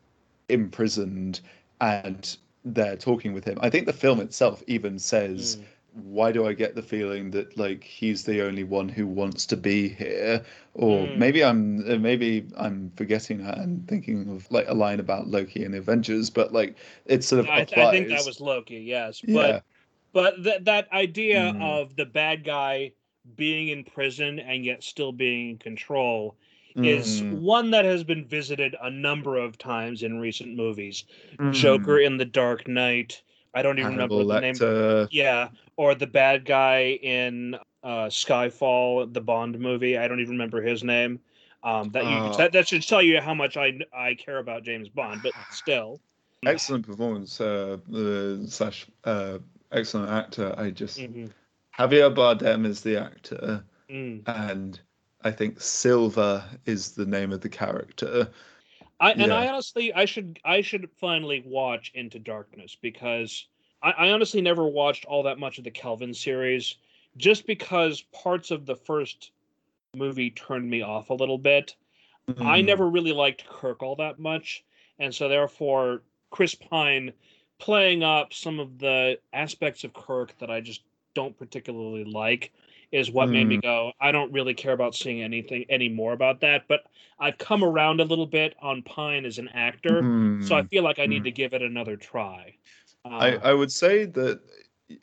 imprisoned and they're talking with him. I think the film itself even says, "Why do I get the feeling that like he's the only one who wants to be here?" Or Mm. maybe I'm uh, maybe I'm forgetting that and thinking of like a line about Loki and Avengers, but like it's sort of I, applies. I think that was Loki, yes. Yeah. But but that that idea Mm. of the bad guy being in prison and yet still being in control is Mm, one that has been visited a number of times in recent movies. mm. Joker in The Dark Knight. I don't even Hannibal remember the name. Yeah, or the bad guy in uh, Skyfall, the Bond movie. I don't even remember his name. Um, that you Uh, that, that should tell you how much I I care about James Bond, but still. [laughs] excellent performance uh, slash uh, excellent actor. I just Mhm. Javier Bardem is the actor, Mm. and I think Silva is the name of the character. I and I honestly I should I should finally watch Into Darkness because I, I honestly never watched all that much of the Kelvin series just because parts of the first movie turned me off a little bit. I Mm. never really liked Kirk all that much, and so therefore Chris Pine playing up some of the aspects of Kirk that I just don't particularly like is what made me go, I don't really care about seeing anything anymore about that. But I've come around a little bit on Pine as an actor, so I Mm. feel like I need Mm. to give it another try. I, Uh, I would say that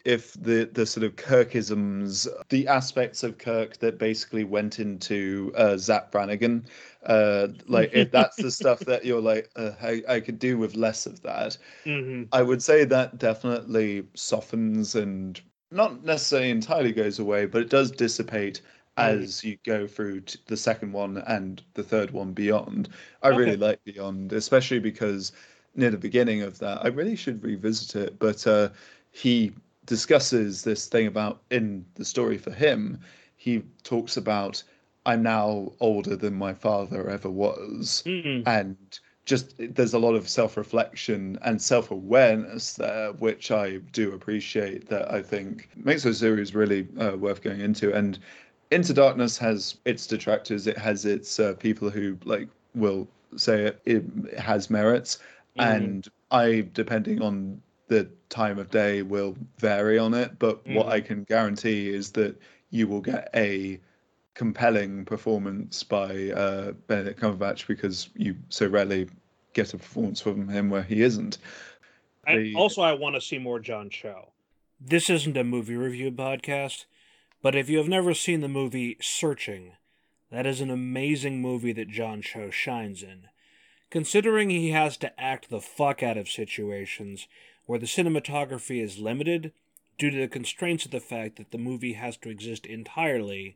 if the the sort of Kirkisms, the aspects of Kirk that basically went into uh, Zap Brannigan, uh, like if that's the stuff that [laughs] you're like, uh, I, I could do with less of that. mhm. I would say that definitely softens and not necessarily entirely goes away, but it does dissipate Mm. as you go through t- the second one and the third one beyond. I Okay. really like Beyond, especially because near the beginning of that, I really should revisit it, but uh, he discusses this thing about in the story for him, he talks about I'm now older than my father ever was Mm-mm. and just there's a lot of self-reflection and self-awareness there which i do appreciate that i think makes the series really uh, worth going into. And into darkness has its detractors. It has its uh, people who like will say it, it has merits. Mhm. and i depending on the time of day will vary on it. But what i can guarantee is that you will get a compelling performance by uh, Benedict Cumberbatch because you so rarely get a performance from him where he isn't. I, the- also, I want to see more John Cho. This isn't a movie review podcast, but if you have never seen the movie Searching, that is an amazing movie that John Cho shines in. Considering he has to act the fuck out of situations where the cinematography is limited due to the constraints of the fact that the movie has to exist entirely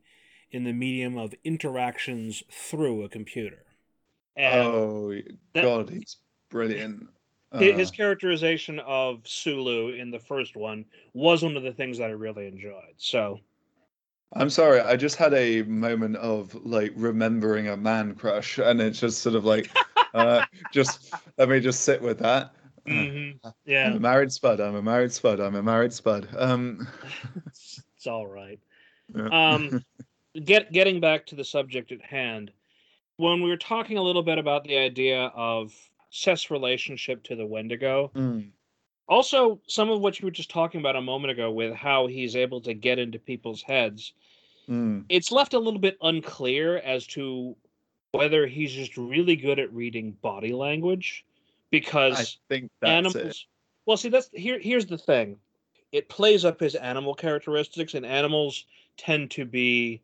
in the medium of interactions through a computer. And oh that- God, he's brilliant. Uh, his characterization of Sulu in the first one was one of the things that I really enjoyed. So, I'm sorry, I just had a moment of like remembering a man crush, and it's just sort of like, uh, [laughs] just let me just sit with that. [sighs] Uh, mhm, I'm yeah, a married spud. I'm a married spud. I'm a married spud. Um, [laughs] it's all right. [laughs] yeah. Um, get getting back to the subject at hand, when we were talking a little bit about the idea of Seth's relationship to the Wendigo, Mm, also some of what you were just talking about a moment ago with how he's able to get into people's heads, mm. it's left a little bit unclear as to whether he's just really good at reading body language because I think that's animals it. well see that's here here's the thing it plays up his animal characteristics and animals tend to be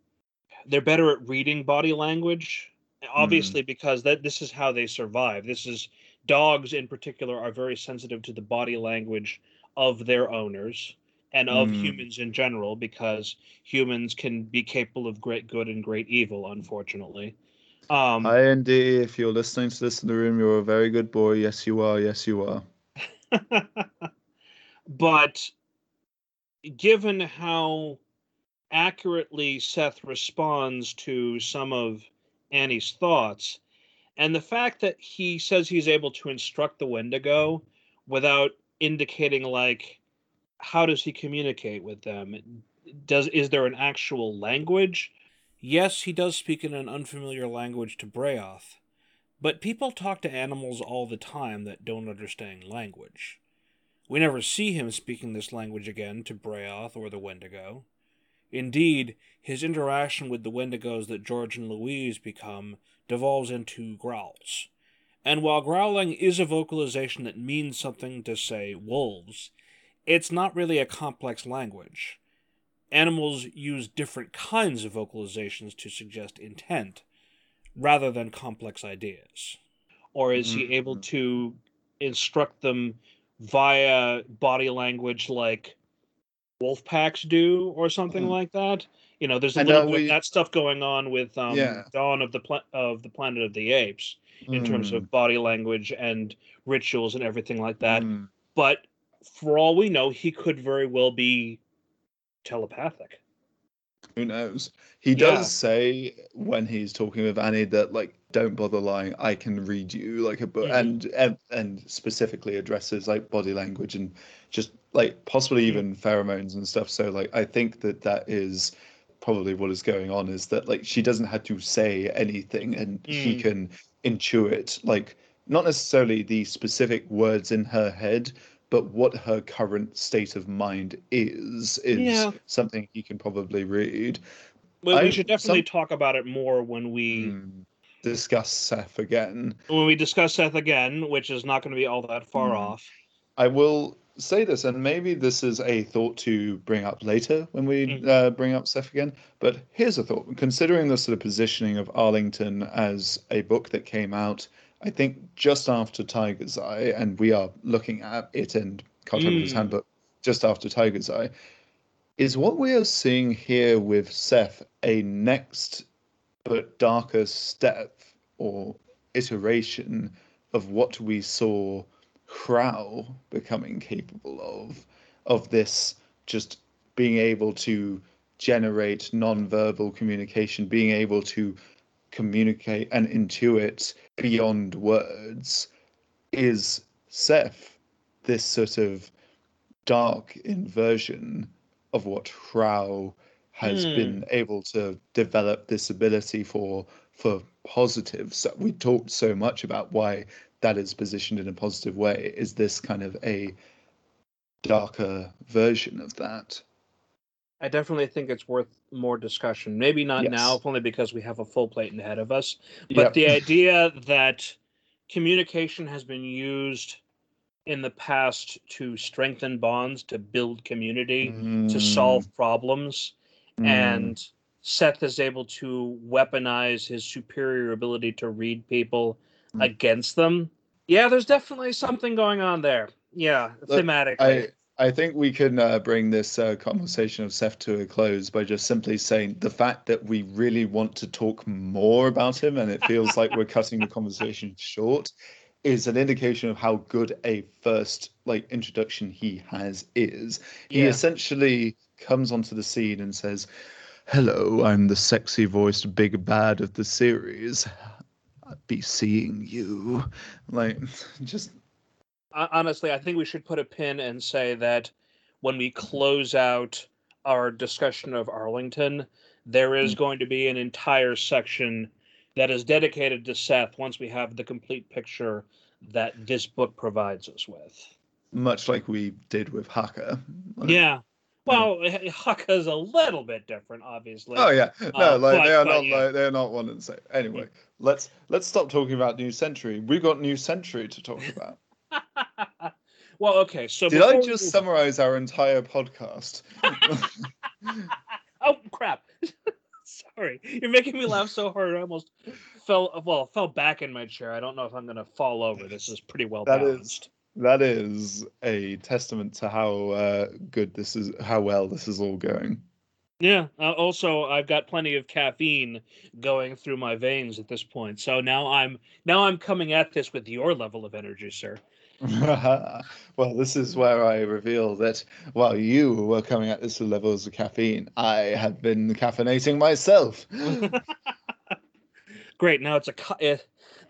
they're better at reading body language obviously because that this is how they survive this is dogs in particular are very sensitive to the body language of their owners and of Mm. humans in general because humans can be capable of great good and great evil unfortunately Um. If you're listening to this in the room, you're a very good boy. Yes, you are. Yes, you are. [laughs] but given how accurately Seth responds to some of Annie's thoughts, and the fact that he says he's able to instruct the Wendigo without indicating like how does he communicate with them? Does is there an actual language? Yes, he does speak in an unfamiliar language to Brayoth, but people talk to animals all the time that don't understand language. We never see him speaking this language again to Brayoth or the Wendigo. Indeed, his interaction with the Wendigos that George and Louise become devolves into growls. And while growling is a vocalization that means something to, say, wolves, it's not really a complex language. Animals use different kinds of vocalizations to suggest intent, rather than complex ideas. Or is he able Mhm. to instruct them via body language like wolf packs do or something Mhm. like that? You know, there's a I little know bit of we- that stuff going on with um, Yeah. Dawn of the Pla- of the Planet of the Apes in terms Mm, of body language and rituals and everything like that. mm. But for all we know, he could very well be telepathic. Who knows? He Yeah. does say when he's talking with Annie that like, don't bother lying. I can read you like a book, Mhm. and, and and specifically addresses like body language and just like possibly Mhm. even pheromones and stuff. So like, I think that that is probably what is going on is that like she doesn't have to say anything, and he Mm. can intuit like not necessarily the specific words in her head. But what her current state of mind is is Yeah. something he can probably read. Well, I- we should definitely some- talk about it more when we Mm. discuss Seth again. when we discuss Seth again, which is not going to be all that far Mm. off. I will say this, and maybe this is a thought to bring up later when we Mm. uh, bring up Seth again. But here's a thought: considering the sort of positioning of Arlington as a book that came out, I think just after Tiger's Eye, and we are looking at it in Cartographer's Mm. Handbook just after Tiger's Eye, is what we are seeing here with Seth a next but darker step or iteration of what we saw Crow becoming capable of, of this just being able to generate non-verbal communication, being able to communicate and intuit beyond words, is Seth this sort of dark inversion of what Crow has Hmm. been able to develop this ability for for positives. So we talked so much about why that is positioned in a positive way. Is this kind of a darker version of that? I definitely think it's worth more discussion. Maybe not now, Yes. only because we have a full plate ahead of us. But Yep. the idea that communication has been used in the past to strengthen bonds, to build community, to Mm, solve problems, mm, and Seth is able to weaponize his superior ability to read people. Against them. Yeah, there's definitely something going on there. Yeah, thematically. I I think we can uh, bring this uh, conversation of Seth to a close by just simply saying the fact that we really want to talk more about him and it [laughs] feels like we're cutting the conversation short is an indication of how good a first like introduction he has is. He Yeah. essentially comes onto the scene and says, "Hello, I'm the sexy voiced big bad of the series. I'll be seeing you." Like just honestly, I think we should put a pin and say that when we close out our discussion of Arlington, there is hmm. going to be an entire section that is dedicated to Seth once we have the complete picture that this book provides us with. much like we did with Hawke. Yeah. Well, [laughs] Hawke's a little bit different, obviously. Oh yeah. No, Uh, like but- they are but not yeah. like they're not one and the same. Anyway, let's let's stop talking about New Century. We've got New Century to talk about. [laughs] well, okay. So Did I before we just summarize our entire podcast? [laughs] Oh crap! Sorry, you're making me laugh so hard. I almost fell. Well, fell back in my chair. I don't know if I'm gonna fall over. This is pretty well That is- balanced. That is a testament to how uh, good this is, how well this is all going. Yeah. Uh, also, I've got plenty of caffeine going through my veins at this point. So now I'm now I'm coming at this with your level of energy, sir. [laughs] well, this is where I reveal that while you were coming at this with levels of caffeine, I have been caffeinating myself. [laughs] Great. Now it's a co-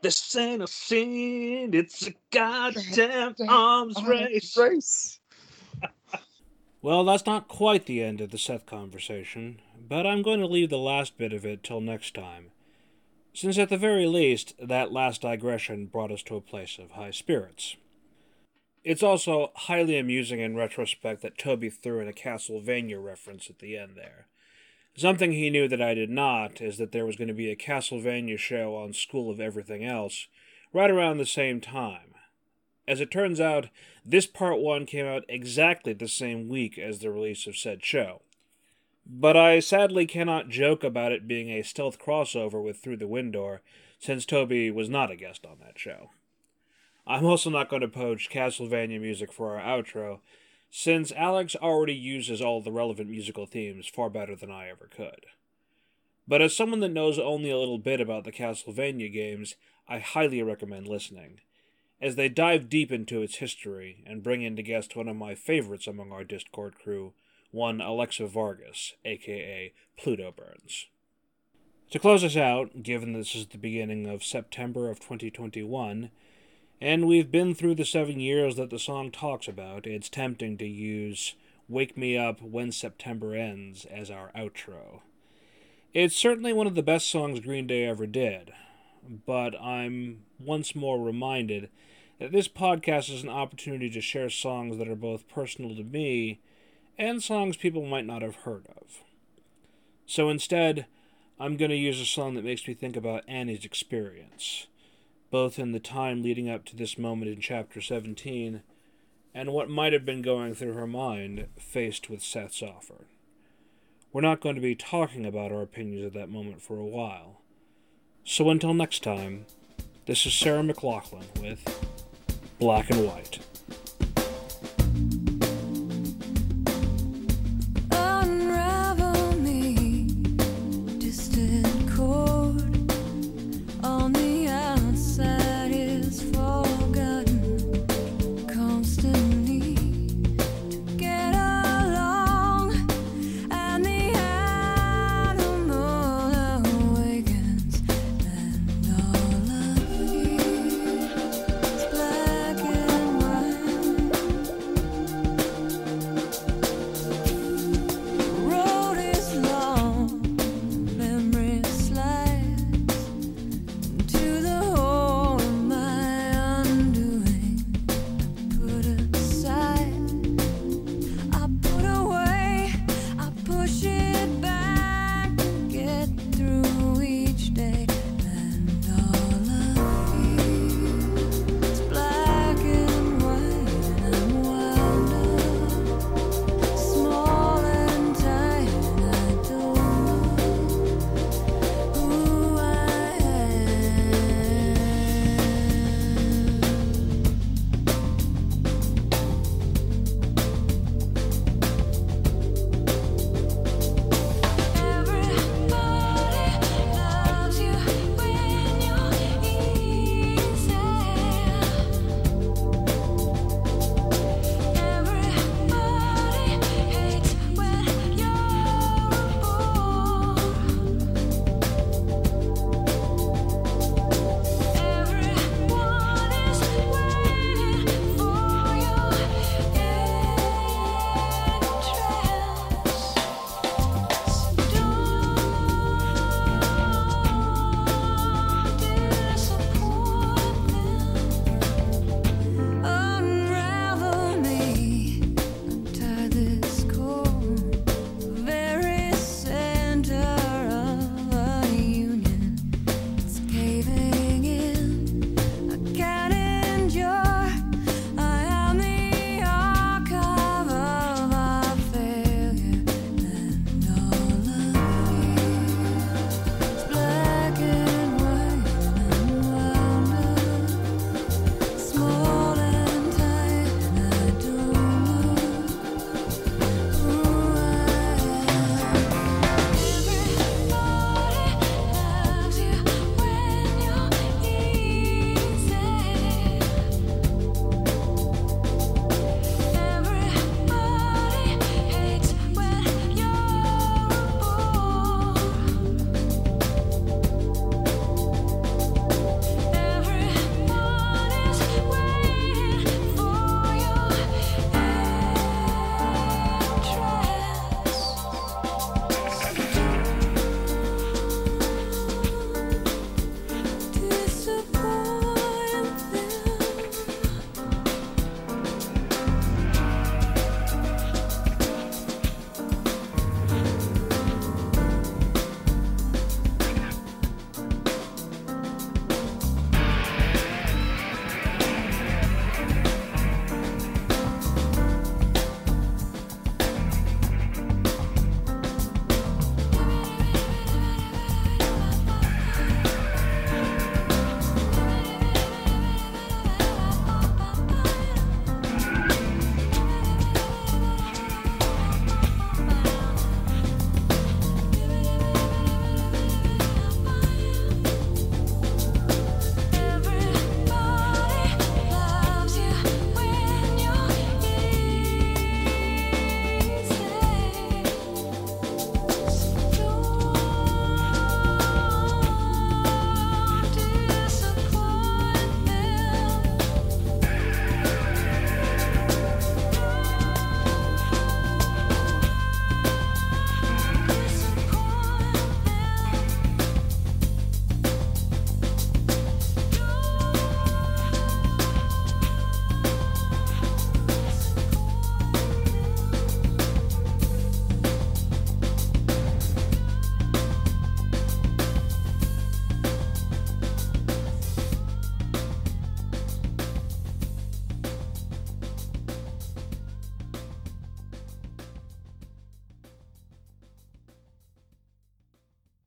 this ain't a sin. It's a goddamn arms race. race. Well, that's not quite the end of the Seth conversation, but I'm going to leave the last bit of it till next time, since at the very least, that last digression brought us to a place of high spirits. It's also highly amusing in retrospect that Toby threw in a Castlevania reference at the end there. Something he knew that I did not is that there was going to be a Castlevania show on School of Everything Else right around the same time. As it turns out, this part 1 came out exactly the same week as the release of said show. But I sadly cannot joke about it being a stealth crossover with Through the Window, since Toby was not a guest on that show. I'm also not going to poach Castlevania music for our outro, since Alex already uses all the relevant musical themes far better than I ever could. But as someone that knows only a little bit about the Castlevania games, I highly recommend listening, as they dive deep into its history and bring in to guest one of my favorites among our Discord crew, one Alexa Vargas, aka Pluto Burns. To close us out, given this is the beginning of September of 2021, and we've been through the seven years that the song talks about. It's tempting to use Wake Me Up When September Ends as our outro. It's certainly one of the best songs Green Day ever did, but I'm once more reminded that this podcast is an opportunity to share songs that are both personal to me and songs people might not have heard of. So instead, I'm going to use a song that makes me think about Annie's experience both in the time leading up to this moment in chapter 17 and what might have been going through her mind faced with Seth's offer. We're not going to be talking about our opinions at that moment for a while. So until next time, this is Sarah McLachlan with Black and White.